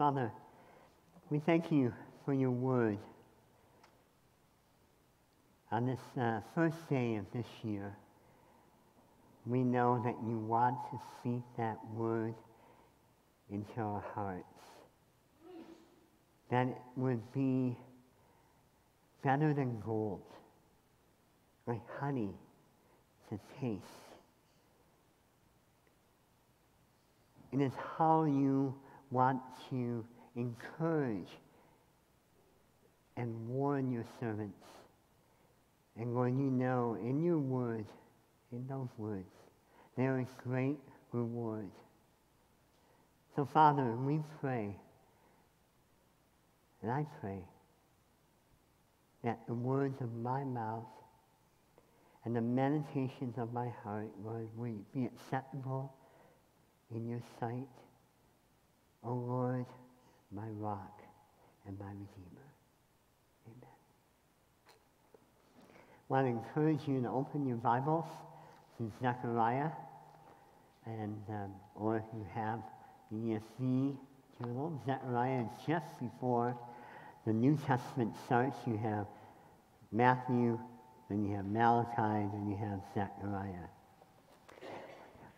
Father, we thank you for your word. On this uh, first day of this year, we know that you want to speak that word into our hearts. That it would be better than gold, like honey to taste. It is how you want to encourage and warn your servants. And when you know in your words, in those words, there is great reward. So, Father, we pray, and I pray, that the words of my mouth and the meditations of my heart, Lord, will be acceptable in your sight. O Lord, my rock and my redeemer. Amen. I want to encourage you to open your Bibles to Zechariah, and um, or if you have the ESV journal, Zechariah just before the New Testament starts. You have Matthew, then you have Malachi, then you have Zechariah.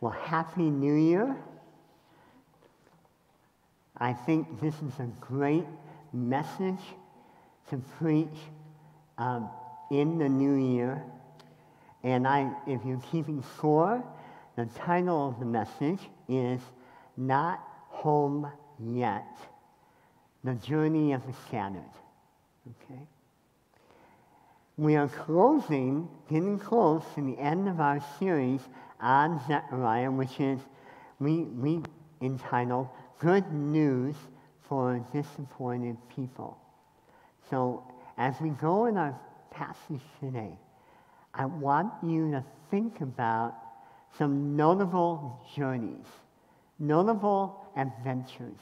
Well, Happy New Year. I think this is a great message to preach um, in the new year. And I, if you're keeping score, the title of the message is Not Home Yet The Journey of the Scattered. Okay? We are closing, getting close to the end of our series on Zechariah, which is we, we entitled Good News for Disappointed People. So as we go in our passage today, I want you to think about some notable journeys, notable adventures.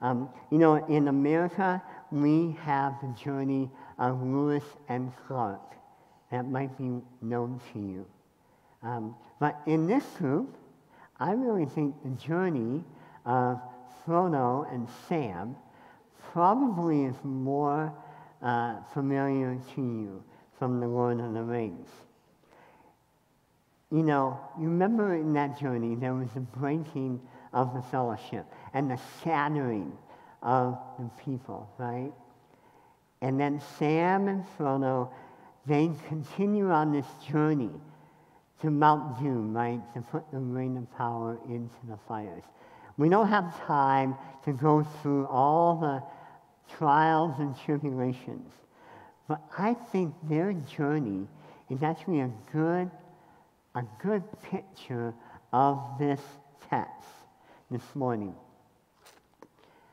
Um, you know, in America, we have the journey of Lewis and Clark. That might be known to you. Um, but in this group, I really think the journey of Frodo and Sam probably is more uh, familiar to you from the Lord of the Rings. You know, you remember in that journey there was the breaking of the fellowship and the shattering of the people, right? And then Sam and Frodo, they continue on this journey to Mount Doom, right, to put the ring of power into the fires. We don't have time to go through all the trials and tribulations, but I think their journey is actually a good, a good picture of this text this morning.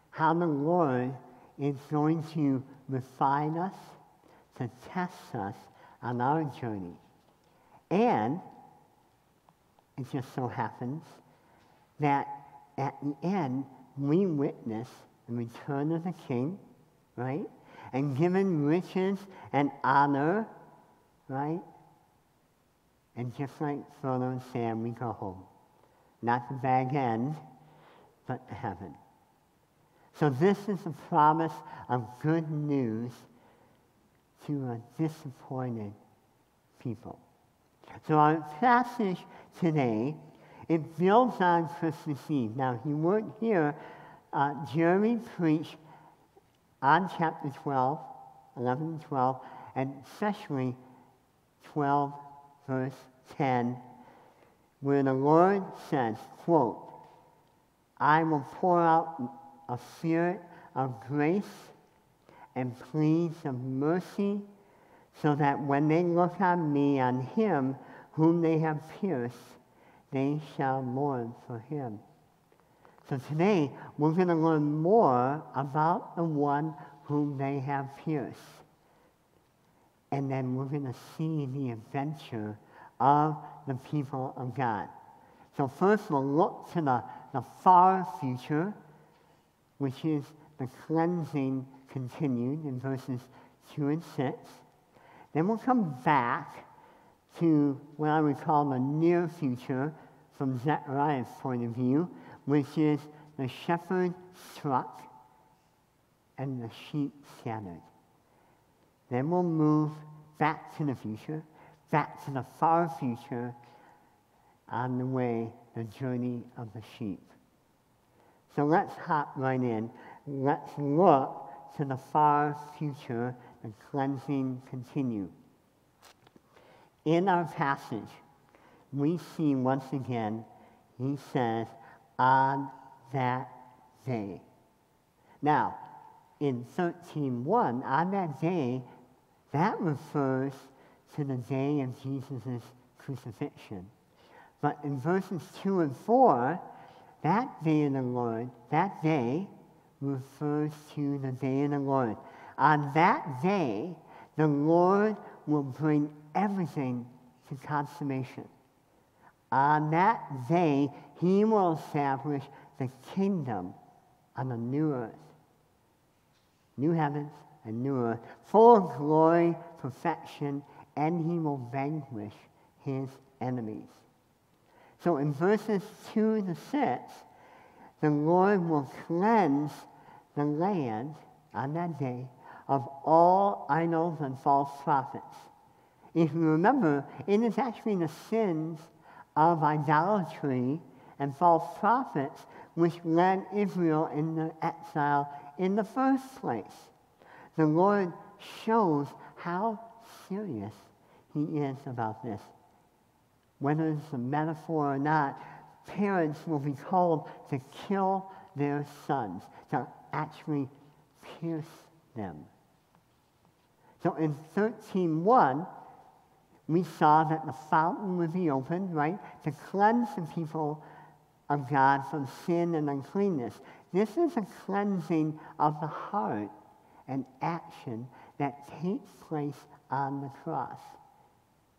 How the Lord is going to refine us, to test us on our journey. And it just so happens that at the end, we witness the return of the king, right? And given riches and honor, right? And just like Frodo and Sam, we go home. Not the bag end, but to heaven. So this is a promise of good news to a disappointed people. So our passage today, it builds on Christmas Eve. Now, if you weren't here. Uh, Jeremy preached on chapter 12, 11 and 12, and especially 12, verse 10, where the Lord says, quote, I will pour out a spirit of grace and pleas of mercy so that when they look on me, on him whom they have pierced, they shall mourn for him. So today, we're going to learn more about the one whom they have pierced. And then we're going to see the adventure of the people of God. So first, we'll look to the, the far future, which is the cleansing continued in verses 2 and 6. Then we'll come back to what I would call the near future from Zechariah's point of view, which is the shepherd struck and the sheep scattered. Then we'll move back to the future, back to the far future on the way, the journey of the sheep. So let's hop right in. Let's look to the far future, the cleansing continue. In our passage, we see once again, he says, on that day. Now, in 13.1, on that day, that refers to the day of Jesus' crucifixion. But in verses 2 and 4, that day of the Lord, that day refers to the day of the Lord. On that day, the Lord will bring everything to consummation. On that day, he will establish the kingdom on the new earth. New heavens and new earth, full of glory, perfection, and he will vanquish his enemies. So in verses 2 to 6, the Lord will cleanse the land on that day of all idols and false prophets. If you remember, it is actually the sins of idolatry and false prophets which led Israel into exile in the first place. The Lord shows how serious He is about this. Whether it's a metaphor or not, parents will be called to kill their sons, to actually pierce them. So in 13.1, we saw that the fountain would be opened, right, to cleanse the people of God from sin and uncleanness. This is a cleansing of the heart and action that takes place on the cross.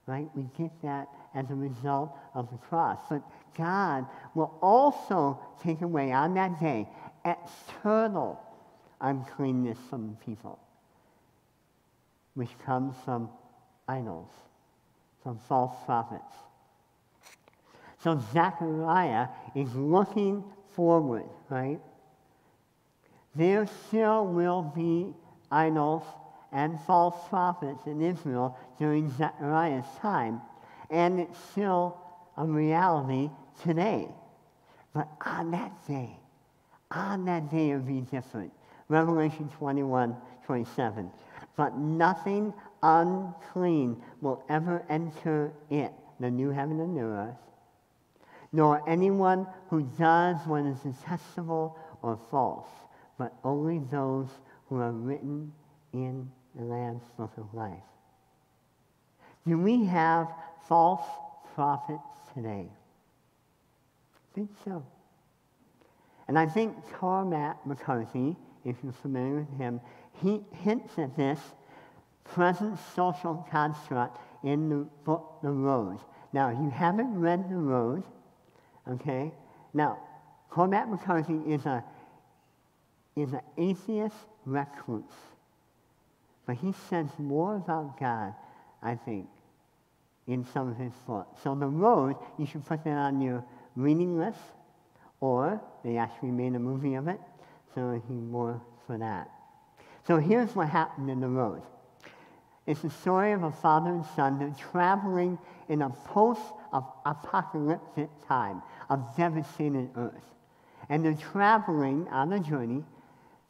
Right? We get that as a result of the cross. But God will also take away on that day external uncleanness from people, which comes from idols from false prophets. So Zechariah is looking forward, right? There still will be idols and false prophets in Israel during Zechariah's time, and it's still a reality today. But on that day, on that day it will be different. Revelation 21, 27. But nothing unclean will ever enter it, the new heaven and new earth, nor anyone who does what is detestable or false, but only those who are written in the Lamb's Book of Life. Do we have false prophets today? I think so. And I think Cormac McCarthy, if you're familiar with him, he hints at this present social construct in the book The Road. Now, if you haven't read The Rose, okay? Now, Cormac McCarthy is a is an atheist recluse. But he says more about God, I think, in some of his thoughts. So the road, you should put that on your reading list, or they actually made a movie of it, so he more for that. So here's what happened in the road. It's the story of a father and son that are traveling in a post-apocalyptic time of devastated earth. And they're traveling on a journey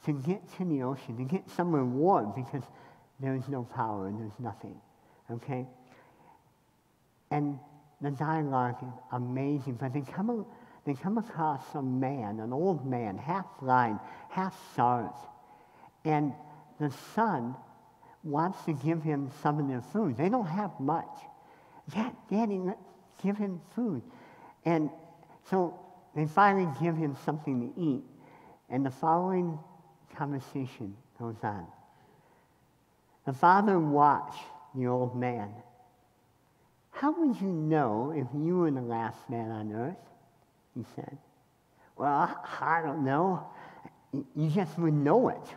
to get to the ocean, to get some reward because there is no power and there's nothing. Okay? And the dialogue is amazing, but they come, they come across a man, an old man, half blind, half starved. And the son wants to give him some of their food. They don't have much. Dad, Daddy, give him food. And so they finally give him something to eat. And the following conversation goes on. The father watched the old man. How would you know if you were the last man on earth? He said. Well, I don't know. You just would know it.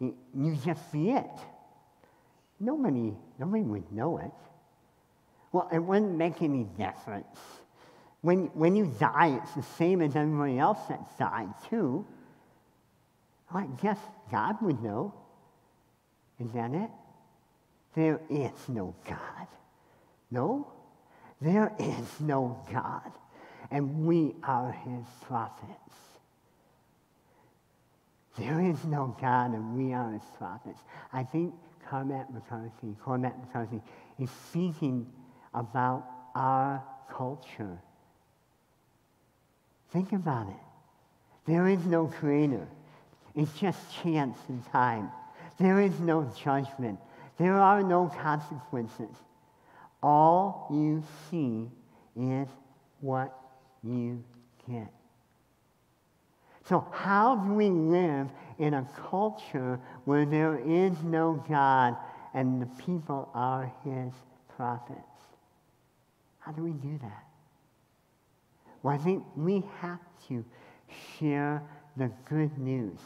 You just see it. Nobody, nobody would know it. Well, it wouldn't make any difference. When, when you die, it's the same as everybody else that's died, too. Well, I guess God would know. Is that it? There is no God. No? There is no God. And we are his prophets. There is no God and we are his prophets. I think Cormac McCarthy, Cormac McCarthy is speaking about our culture. Think about it. There is no creator. It's just chance and time. There is no judgment. There are no consequences. All you see is what you get. So, how do we live in a culture where there is no God and the people are his prophets? How do we do that? Well, I think we have to share the good news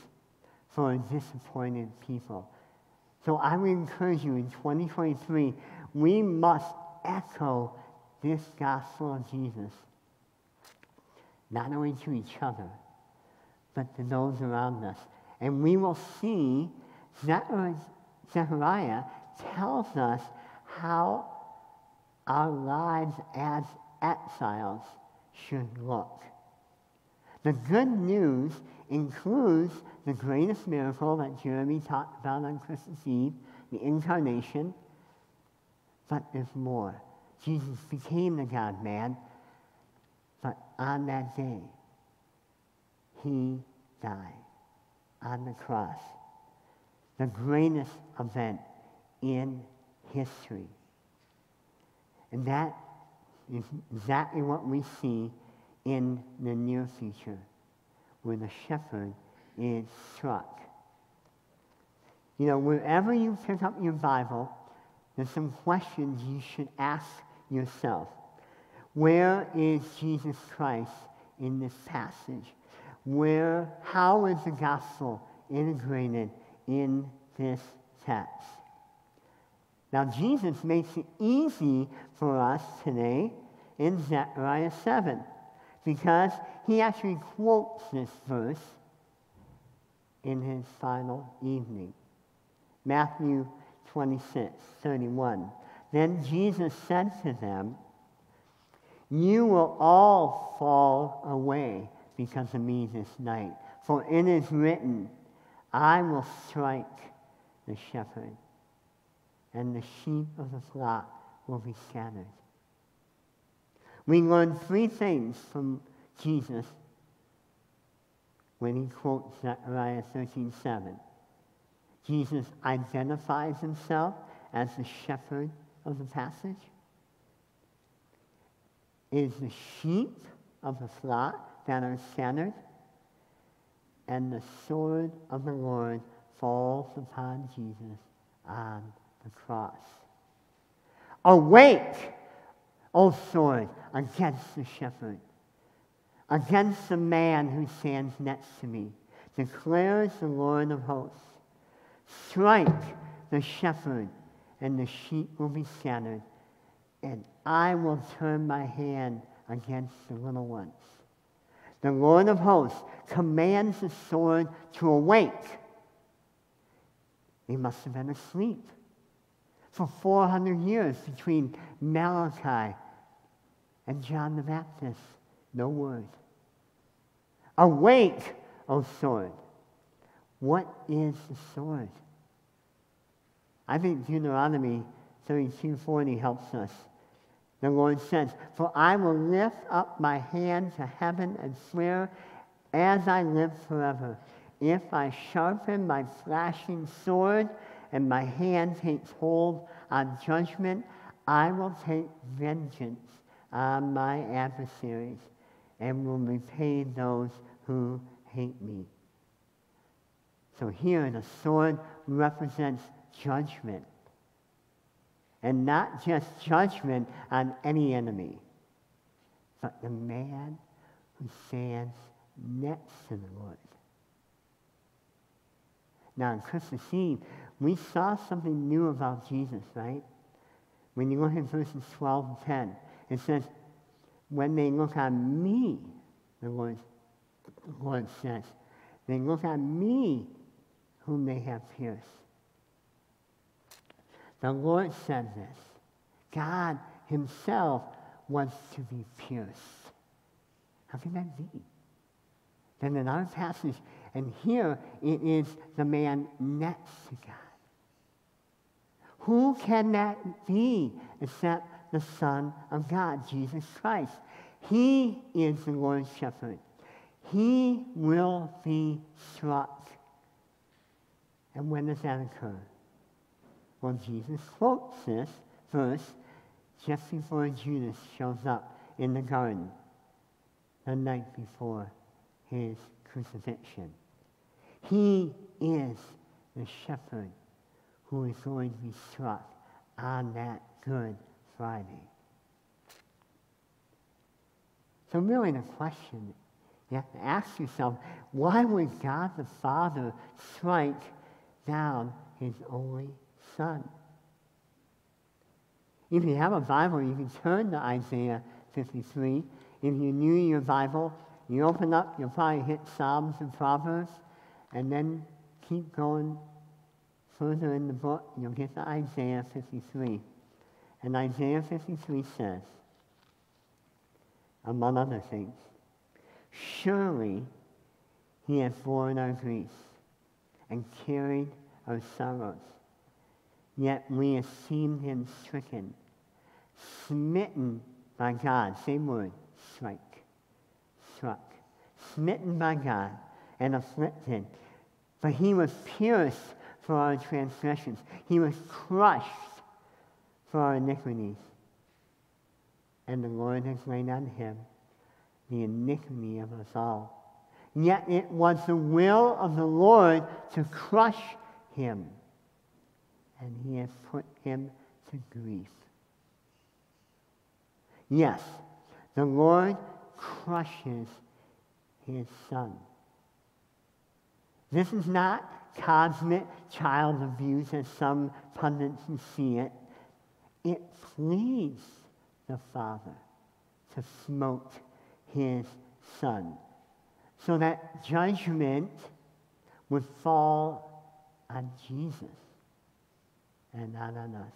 for disappointed people. So I would encourage you in 2023, we must echo this gospel of Jesus, not only to each other, but to those around us. And we will see Zechariah tells us how our lives as exiles should look. The good news includes the greatest miracle that Jeremy talked about on Christmas Eve, the incarnation, but there's more. Jesus became the God man, but on that day, he died on the cross. The greatest event in history. And that is exactly what we see in the near future, where the shepherd is struck. You know, wherever you pick up your Bible, there's some questions you should ask yourself. Where is Jesus Christ in this passage? Where, how is the gospel integrated in this text? Now, Jesus makes it easy for us today in Zechariah 7 because he actually quotes this verse in his final evening. Matthew 26, 31. Then Jesus said to them, You will all fall away because of me this night, for it is written, I will strike the shepherd, and the sheep of the flock will be scattered. We learn three things from Jesus when he quotes Zechariah 13:7. Jesus identifies himself as the shepherd of the passage. is the sheep of the flock that are scattered, and the sword of the Lord falls upon Jesus on the cross. Awake! O sword, against the shepherd, against the man who stands next to me, declares the Lord of hosts. Strike the shepherd, and the sheep will be scattered, and I will turn my hand against the little ones. The Lord of hosts commands the sword to awake. He must have been asleep for 400 years between Malachi and John the Baptist. No word. Awake, O sword. What is the sword? I think Deuteronomy 32:40 helps us. The Lord says, For I will lift up my hand to heaven and swear as I live forever. If I sharpen my flashing sword and my hand takes hold on judgment, I will take vengeance on my adversaries and will repay those who hate me. So here the sword represents judgment. And not just judgment on any enemy, but the man who stands next to the Lord. Now, on Christmas Eve, we saw something new about Jesus, right? When you look at verses 12 and 10, it says, When they look on me, the Lord, the Lord says, They look on me, whom they have pierced. The Lord said this. God himself wants to be pierced. How can that be? Then another passage, and here it is the man next to God. Who can that be except the Son of God, Jesus Christ? He is the Lord's shepherd. He will be struck. And when does that occur? Well, Jesus quotes this verse just before Judas shows up in the garden the night before his crucifixion. He is the shepherd who is going to be struck on that Good Friday. So, really, the question you have to ask yourself why would God the Father strike down his only Son? If you have a Bible, you can turn to Isaiah 53. If you're new to your Bible, you open up, you'll probably hit Psalms and Proverbs, and then keep going further in the book, you'll get to Isaiah 53. And Isaiah 53 says, among other things, Surely he has borne our griefs and carried our sorrows. Yet we esteemed him stricken, smitten by God. Same word, strike, struck. Smitten by God and afflicted. But he was pierced for our transgressions. He was crushed for our iniquities. And the Lord has laid on him the iniquity of us all. Yet it was the will of the Lord to crush him, and he has put him to grief. Yes, the Lord crushes his son. This is not cosmic child abuse as some pundits see it. It pleased the Father to smote his son, so that judgment would fall on Jesus and not on us.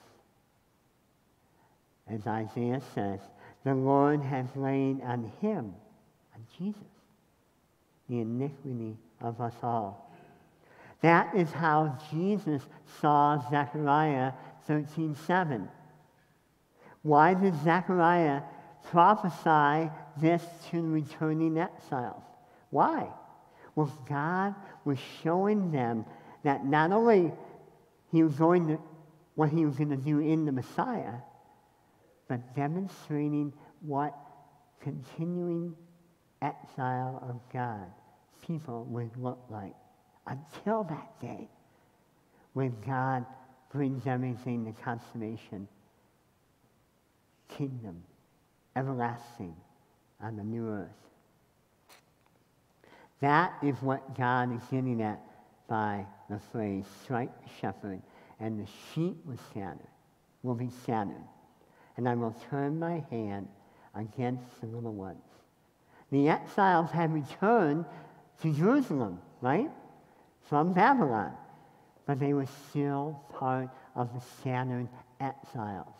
As Isaiah says, the Lord has laid on him, on Jesus, the iniquity of us all. That is how Jesus saw Zechariah 13:7. Why did Zechariah prophesy this to the returning exiles. Why? Well, God was showing them that not only he was going to, what he was going to do in the Messiah, but demonstrating what continuing exile of God people would look like until that day when God brings everything to consummation, kingdom, everlasting on the new earth. That is what God is getting at by the phrase, strike the shepherd, and the sheep scatter, will be scattered. And I will turn my hand against the little ones. The exiles had returned to Jerusalem, right? From Babylon. But they were still part of the scattered exiles.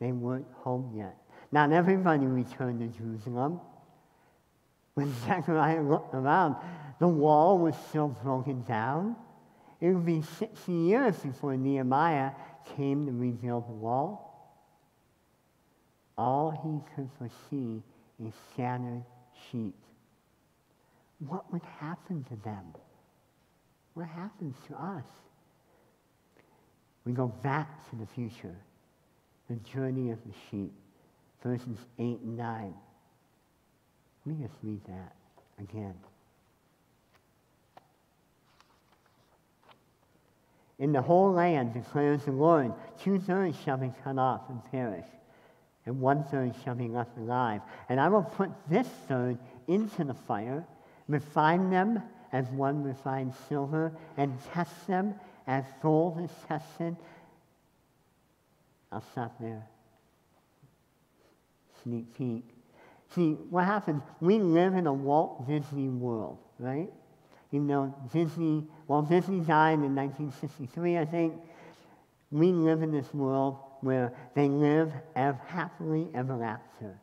They weren't home yet. Not everybody returned to Jerusalem. When Zechariah looked around, the wall was still broken down. It would be 60 years before Nehemiah came to rebuild the wall. All he could foresee is scattered sheep. What would happen to them? What happens to us? We go back to the future, the journey of the sheep verses 8 and 9. Let me just read that again. In the whole land, declares the Lord, two thirds shall be cut off and perish, and one third shall be left alive. And I will put this third into the fire, refine them as one refines silver, and test them as gold is tested. I'll stop there sneak peek. See, what happens, we live in a Walt Disney world, right? Even though Disney, Walt Disney died in 1963, I think, we live in this world where they live ever happily ever after.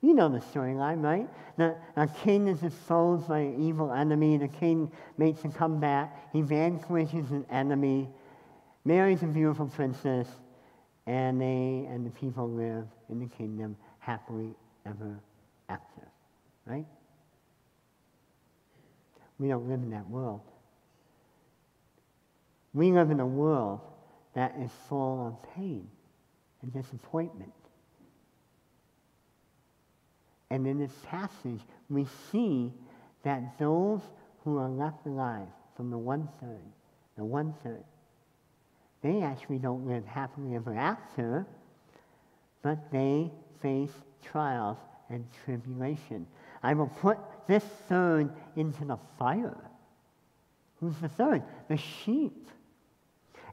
You know the storyline, right? The, the king is exposed by an evil enemy. The king makes a comeback. He vanquishes an enemy, marries a beautiful princess, and they and the people live in the kingdom happily ever after. Right? We don't live in that world. We live in a world that is full of pain and disappointment. And in this passage, we see that those who are left alive from the one third, the one third, they actually don't live happily ever after, but they face trials and tribulation. I will put this third into the fire. Who's the third? The sheep.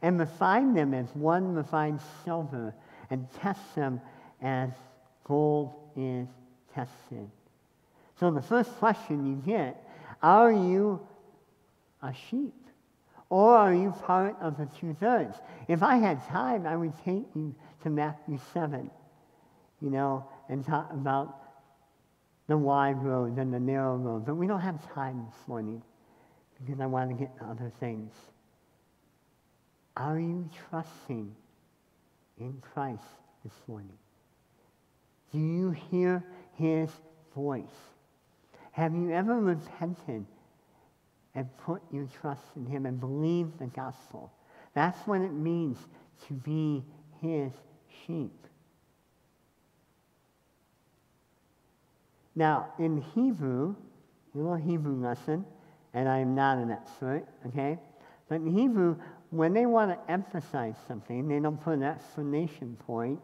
And refine them as one refines silver, and test them as gold is tested. So the first question you get are you a sheep? Or are you part of the two thirds? If I had time, I would take you to Matthew 7, you know, and talk about the wide road and the narrow road. But we don't have time this morning because I want to get to other things. Are you trusting in Christ this morning? Do you hear his voice? Have you ever repented and put your trust in him and believed the gospel? That's what it means to be his sheep. Now, in Hebrew, a little Hebrew lesson, and I'm not an expert, okay? But in Hebrew, when they want to emphasize something, they don't put an exclamation point,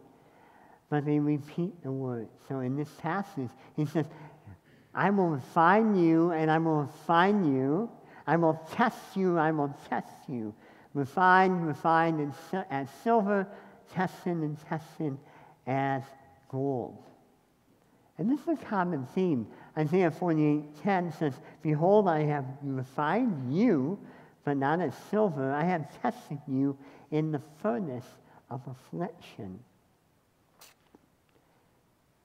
but they repeat the word. So in this passage, he says, I will refine you, and I will refine you. I will test you, I will test you. Refine, refine, and as silver, testing and testing as gold. And this is a common theme. Isaiah 48:10 says, Behold, I have refined you, but not as silver. I have tested you in the furnace of affliction.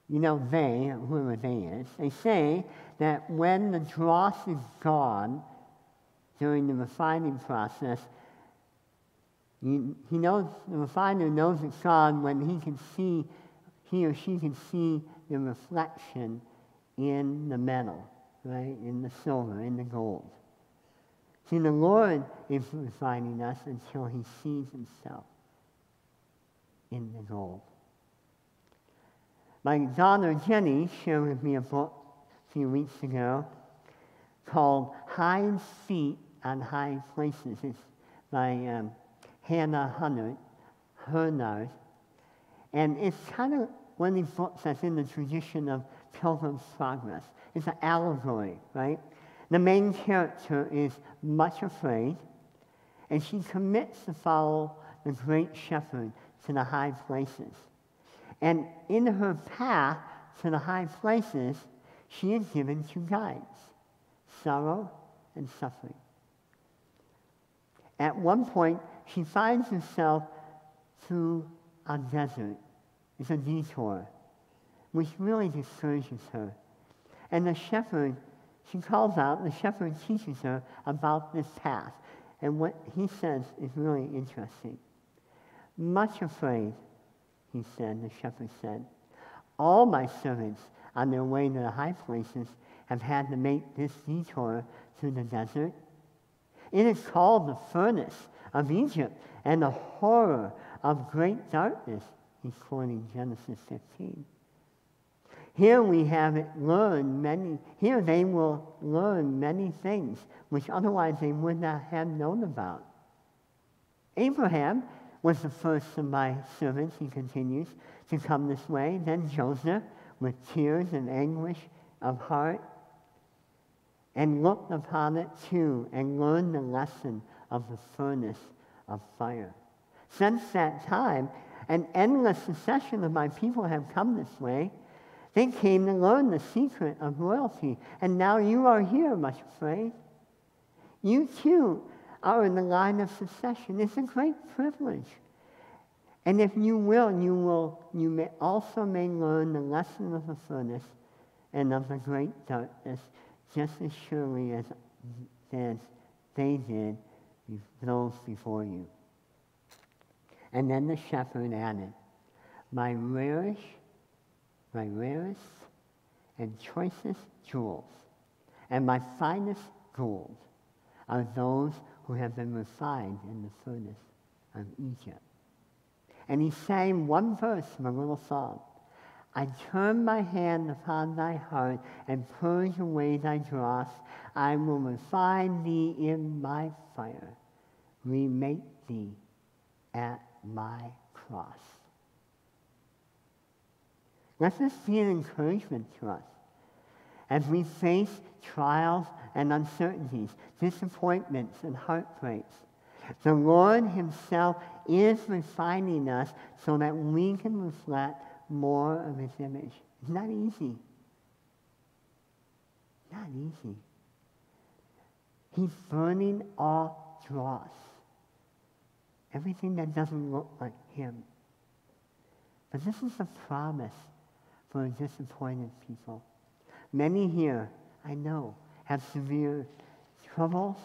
You know, they, whoever they is, they say that when the dross is gone during the refining process, he, he knows, the refiner knows it's gone when he can see, he or she can see the reflection in the metal, right? In the silver, in the gold. See, the Lord is refining us until he sees himself in the gold. My daughter Jenny shared with me a book a few weeks ago called Hinds' Feet on High Places. It's by um, Hannah Hunnard, Hurnard. And it's kind of one of these books that's in the tradition of Pilgrim's Progress. It's an allegory, right? The main character is much afraid, and she commits to follow the great shepherd to the high places. And in her path to the high places, she is given two guides sorrow and suffering. At one point, she finds herself through a desert is a detour, which really discourages her. And the shepherd, she calls out, the shepherd teaches her about this path. And what he says is really interesting. Much afraid, he said, the shepherd said, all my servants on their way to the high places have had to make this detour through the desert. It is called the furnace of Egypt and the horror of great darkness according quoting Genesis 15. Here we have it learned many, here they will learn many things which otherwise they would not have known about. Abraham was the first of my servants, he continues, to come this way. Then Joseph, with tears and anguish of heart, and looked upon it too, and learned the lesson of the furnace of fire. Since that time, an endless succession of my people have come this way. They came to learn the secret of royalty, and now you are here, much afraid. You too are in the line of succession. It's a great privilege. And if you will, you will, you may also may learn the lesson of the furnace and of the great darkness just as surely as, as they did those before you. And then the shepherd added, My rarest, my rarest and choicest jewels, and my finest gold are those who have been refined in the furnace of Egypt. And he sang one verse from a little song. I turn my hand upon thy heart and purge away thy dross. I will refine thee in my fire, remake thee at my cross. Let this be an encouragement to us as we face trials and uncertainties, disappointments and heartbreaks. The Lord Himself is refining us so that we can reflect more of His image. It's not easy. Not easy. He's burning all dross. Everything that doesn't look like Him. But this is a promise for disappointed people. Many here, I know, have severe troubles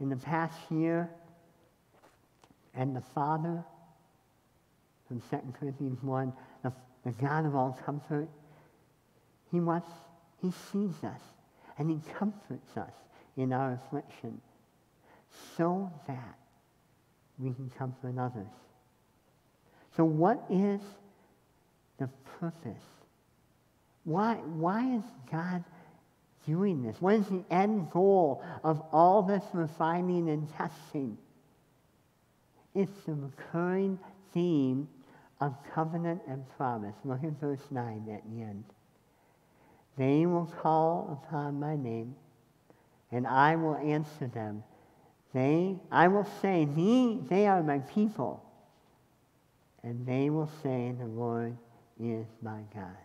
in the past year, and the Father, from 2 Corinthians 1, the, the God of all comfort, He wants, He sees us, and He comforts us in our affliction, so that we can comfort others. So what is the purpose? Why, why is God doing this? What is the end goal of all this refining and testing? It's the recurring theme of covenant and promise. Look at verse 9 at the end. They will call upon my name, and I will answer them. They, I will say, they, they are my people. And they will say, the Lord is my God.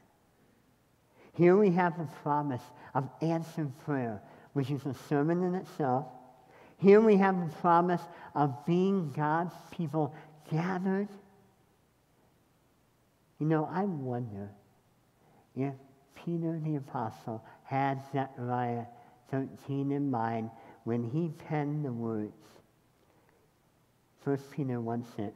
Here we have the promise of answered prayer, which is a sermon in itself. Here we have the promise of being God's people gathered. You know, I wonder if Peter the Apostle had Zechariah 13 in mind when he penned the words. 1 Peter 1 6.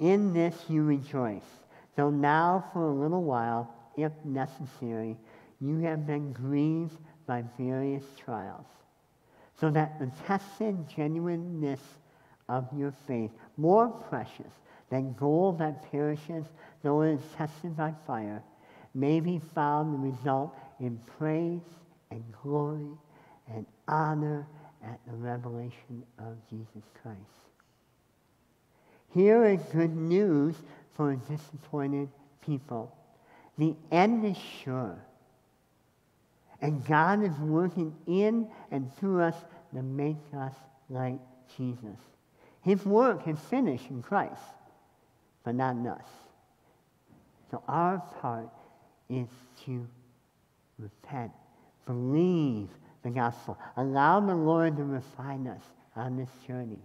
In this you rejoice, though now for a little while, if necessary, you have been grieved by various trials, so that the tested genuineness of your faith, more precious than gold that perishes, though it is tested by fire, may be found the result in praise and glory and honor at the revelation of Jesus Christ. Here is good news for disappointed people. The end is sure. And God is working in and through us to make us like Jesus. His work is finished in Christ, but not in us. So our part is to repent, believe, the gospel. Allow the Lord to refine us on this journey.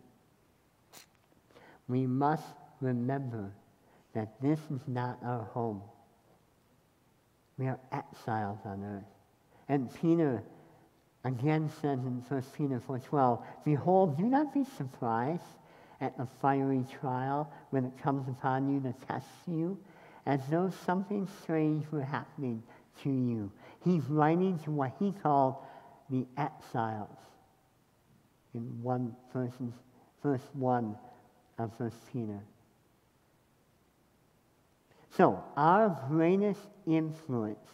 We must remember that this is not our home. We are exiles on earth. And Peter again says in 1 Peter 4.12, Behold, do not be surprised at the fiery trial when it comes upon you to test you, as though something strange were happening to you. He's writing to what he called the exiles in one verses, verse 1 of First Peter. So, our greatest influence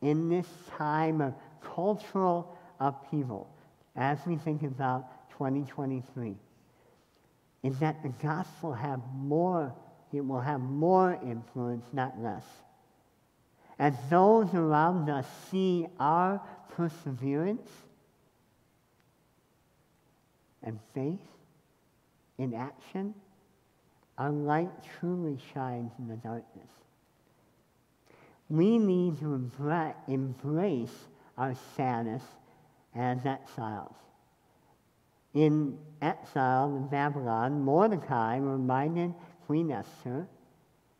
in this time of cultural upheaval, as we think about 2023, is that the gospel have more, it will have more influence, not less. As those around us see our perseverance and faith in action, our light truly shines in the darkness. We need to embrace our sadness as exiles in exile in Babylon, Mordecai reminded Queen Esther,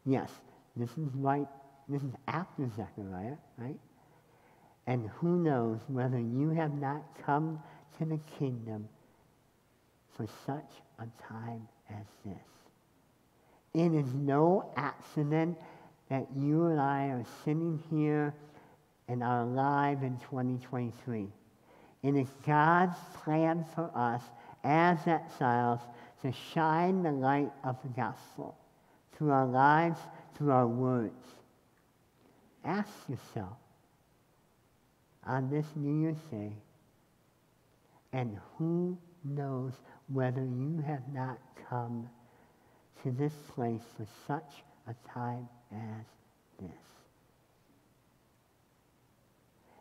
yes, this is right, this is after Zechariah, right? And who knows whether you have not come to the kingdom for such a time as this. It is no accident that you and I are sitting here and are alive in 2023. It is God's plan for us as exiles to shine the light of the gospel through our lives, through our words. Ask yourself on this New Year's Day, and who knows whether you have not come to this place for such a time as this.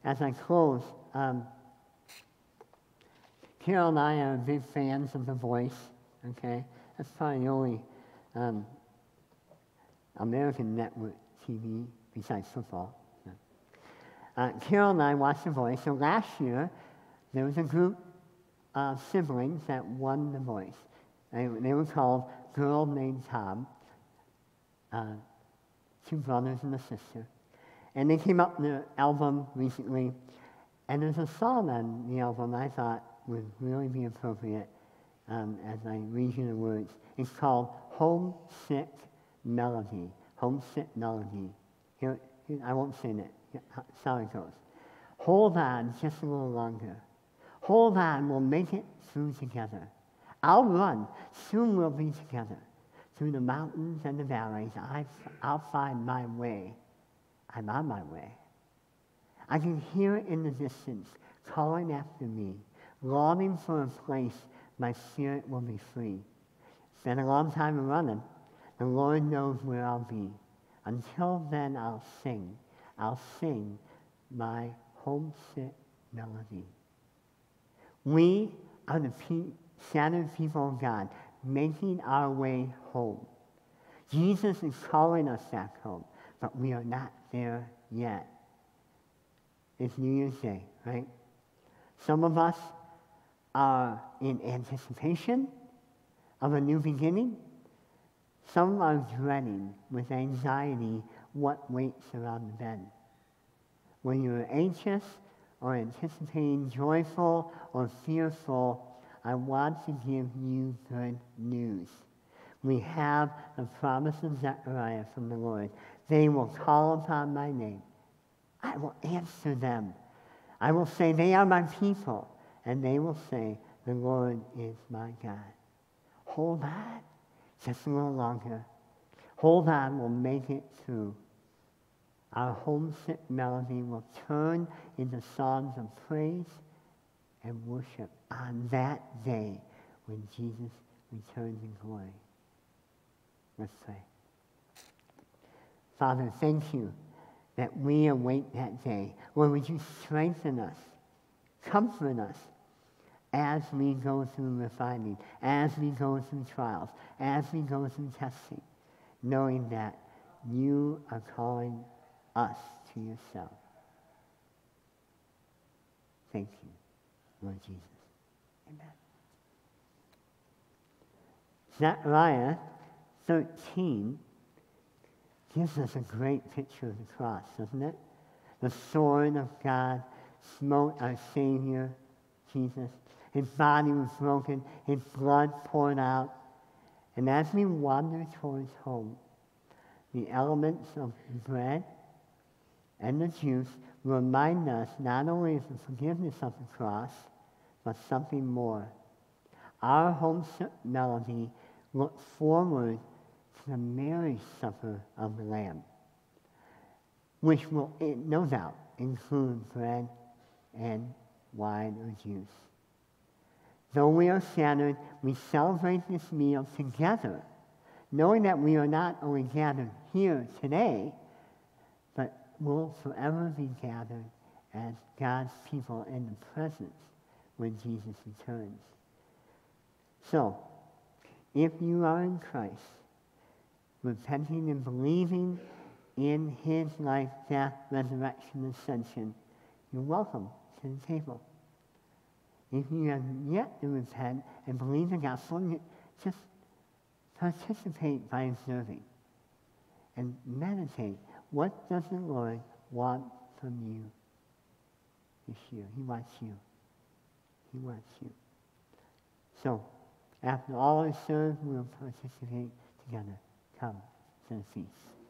As I close, um, Carol and I are big fans of The Voice, okay? That's probably the only um, American network TV besides football. Uh, Carol and I watched The Voice. So last year, there was a group of siblings that won The Voice. They, they were called Girl Named Tom, uh, two brothers and a sister. And they came up with an album recently, and there's a song on the album I thought would really be appropriate um, as I read you the words. It's called Homesick Melody. Homesick Melody. Here, I won't sing it. How it goes. Hold on just a little longer. Hold on, we'll make it through together. I'll run. Soon we'll be together. Through the mountains and the valleys, I, I'll find my way. I'm on my way. I can hear it in the distance, calling after me, longing for a place my spirit will be free. It's been a long time running. The Lord knows where I'll be. Until then, I'll sing. I'll sing my homesick melody. We are the pe- scattered people of God, making our way home. Jesus is calling us back home, but we are not there yet. It's New Year's Day, right? Some of us are in anticipation of a new beginning. Some are dreading with anxiety what waits around the bend. When you're anxious or anticipating joyful or fearful, I want to give you good news. We have the promise of Zechariah from the Lord. They will call upon my name. I will answer them. I will say, They are my people. And they will say, The Lord is my God. Hold on just a little longer. Hold on, we'll make it through. Our homesick melody will turn into songs of praise and worship on that day when Jesus returns in glory. Let's pray. Father, thank you that we await that day. Lord, would you strengthen us, comfort us as we go through refining, as we go through trials, as we go through testing, knowing that you are calling us to yourself. Thank you, Lord Jesus. Amen. Zechariah 13 gives us a great picture of the cross, doesn't it? The sword of God smote our Savior, Jesus. His body was broken, his blood poured out. And as we wander towards home, the elements of bread and the juice remind us not only of the forgiveness of the cross, but something more. Our home melody looks forward to the marriage supper of the Lamb, which will, no doubt, include bread and wine or juice. Though we are scattered, we celebrate this meal together, knowing that we are not only gathered here today, but will forever be gathered as God's people in the presence when Jesus returns. So, if you are in Christ, repenting and believing in his life, death, resurrection, ascension, you're welcome to the table. If you have yet to repent and believe the gospel, just participate by observing and meditate. What does the Lord want from you this year? He wants you. He wants you. So, after all is served, we'll participate together. Come to the feast.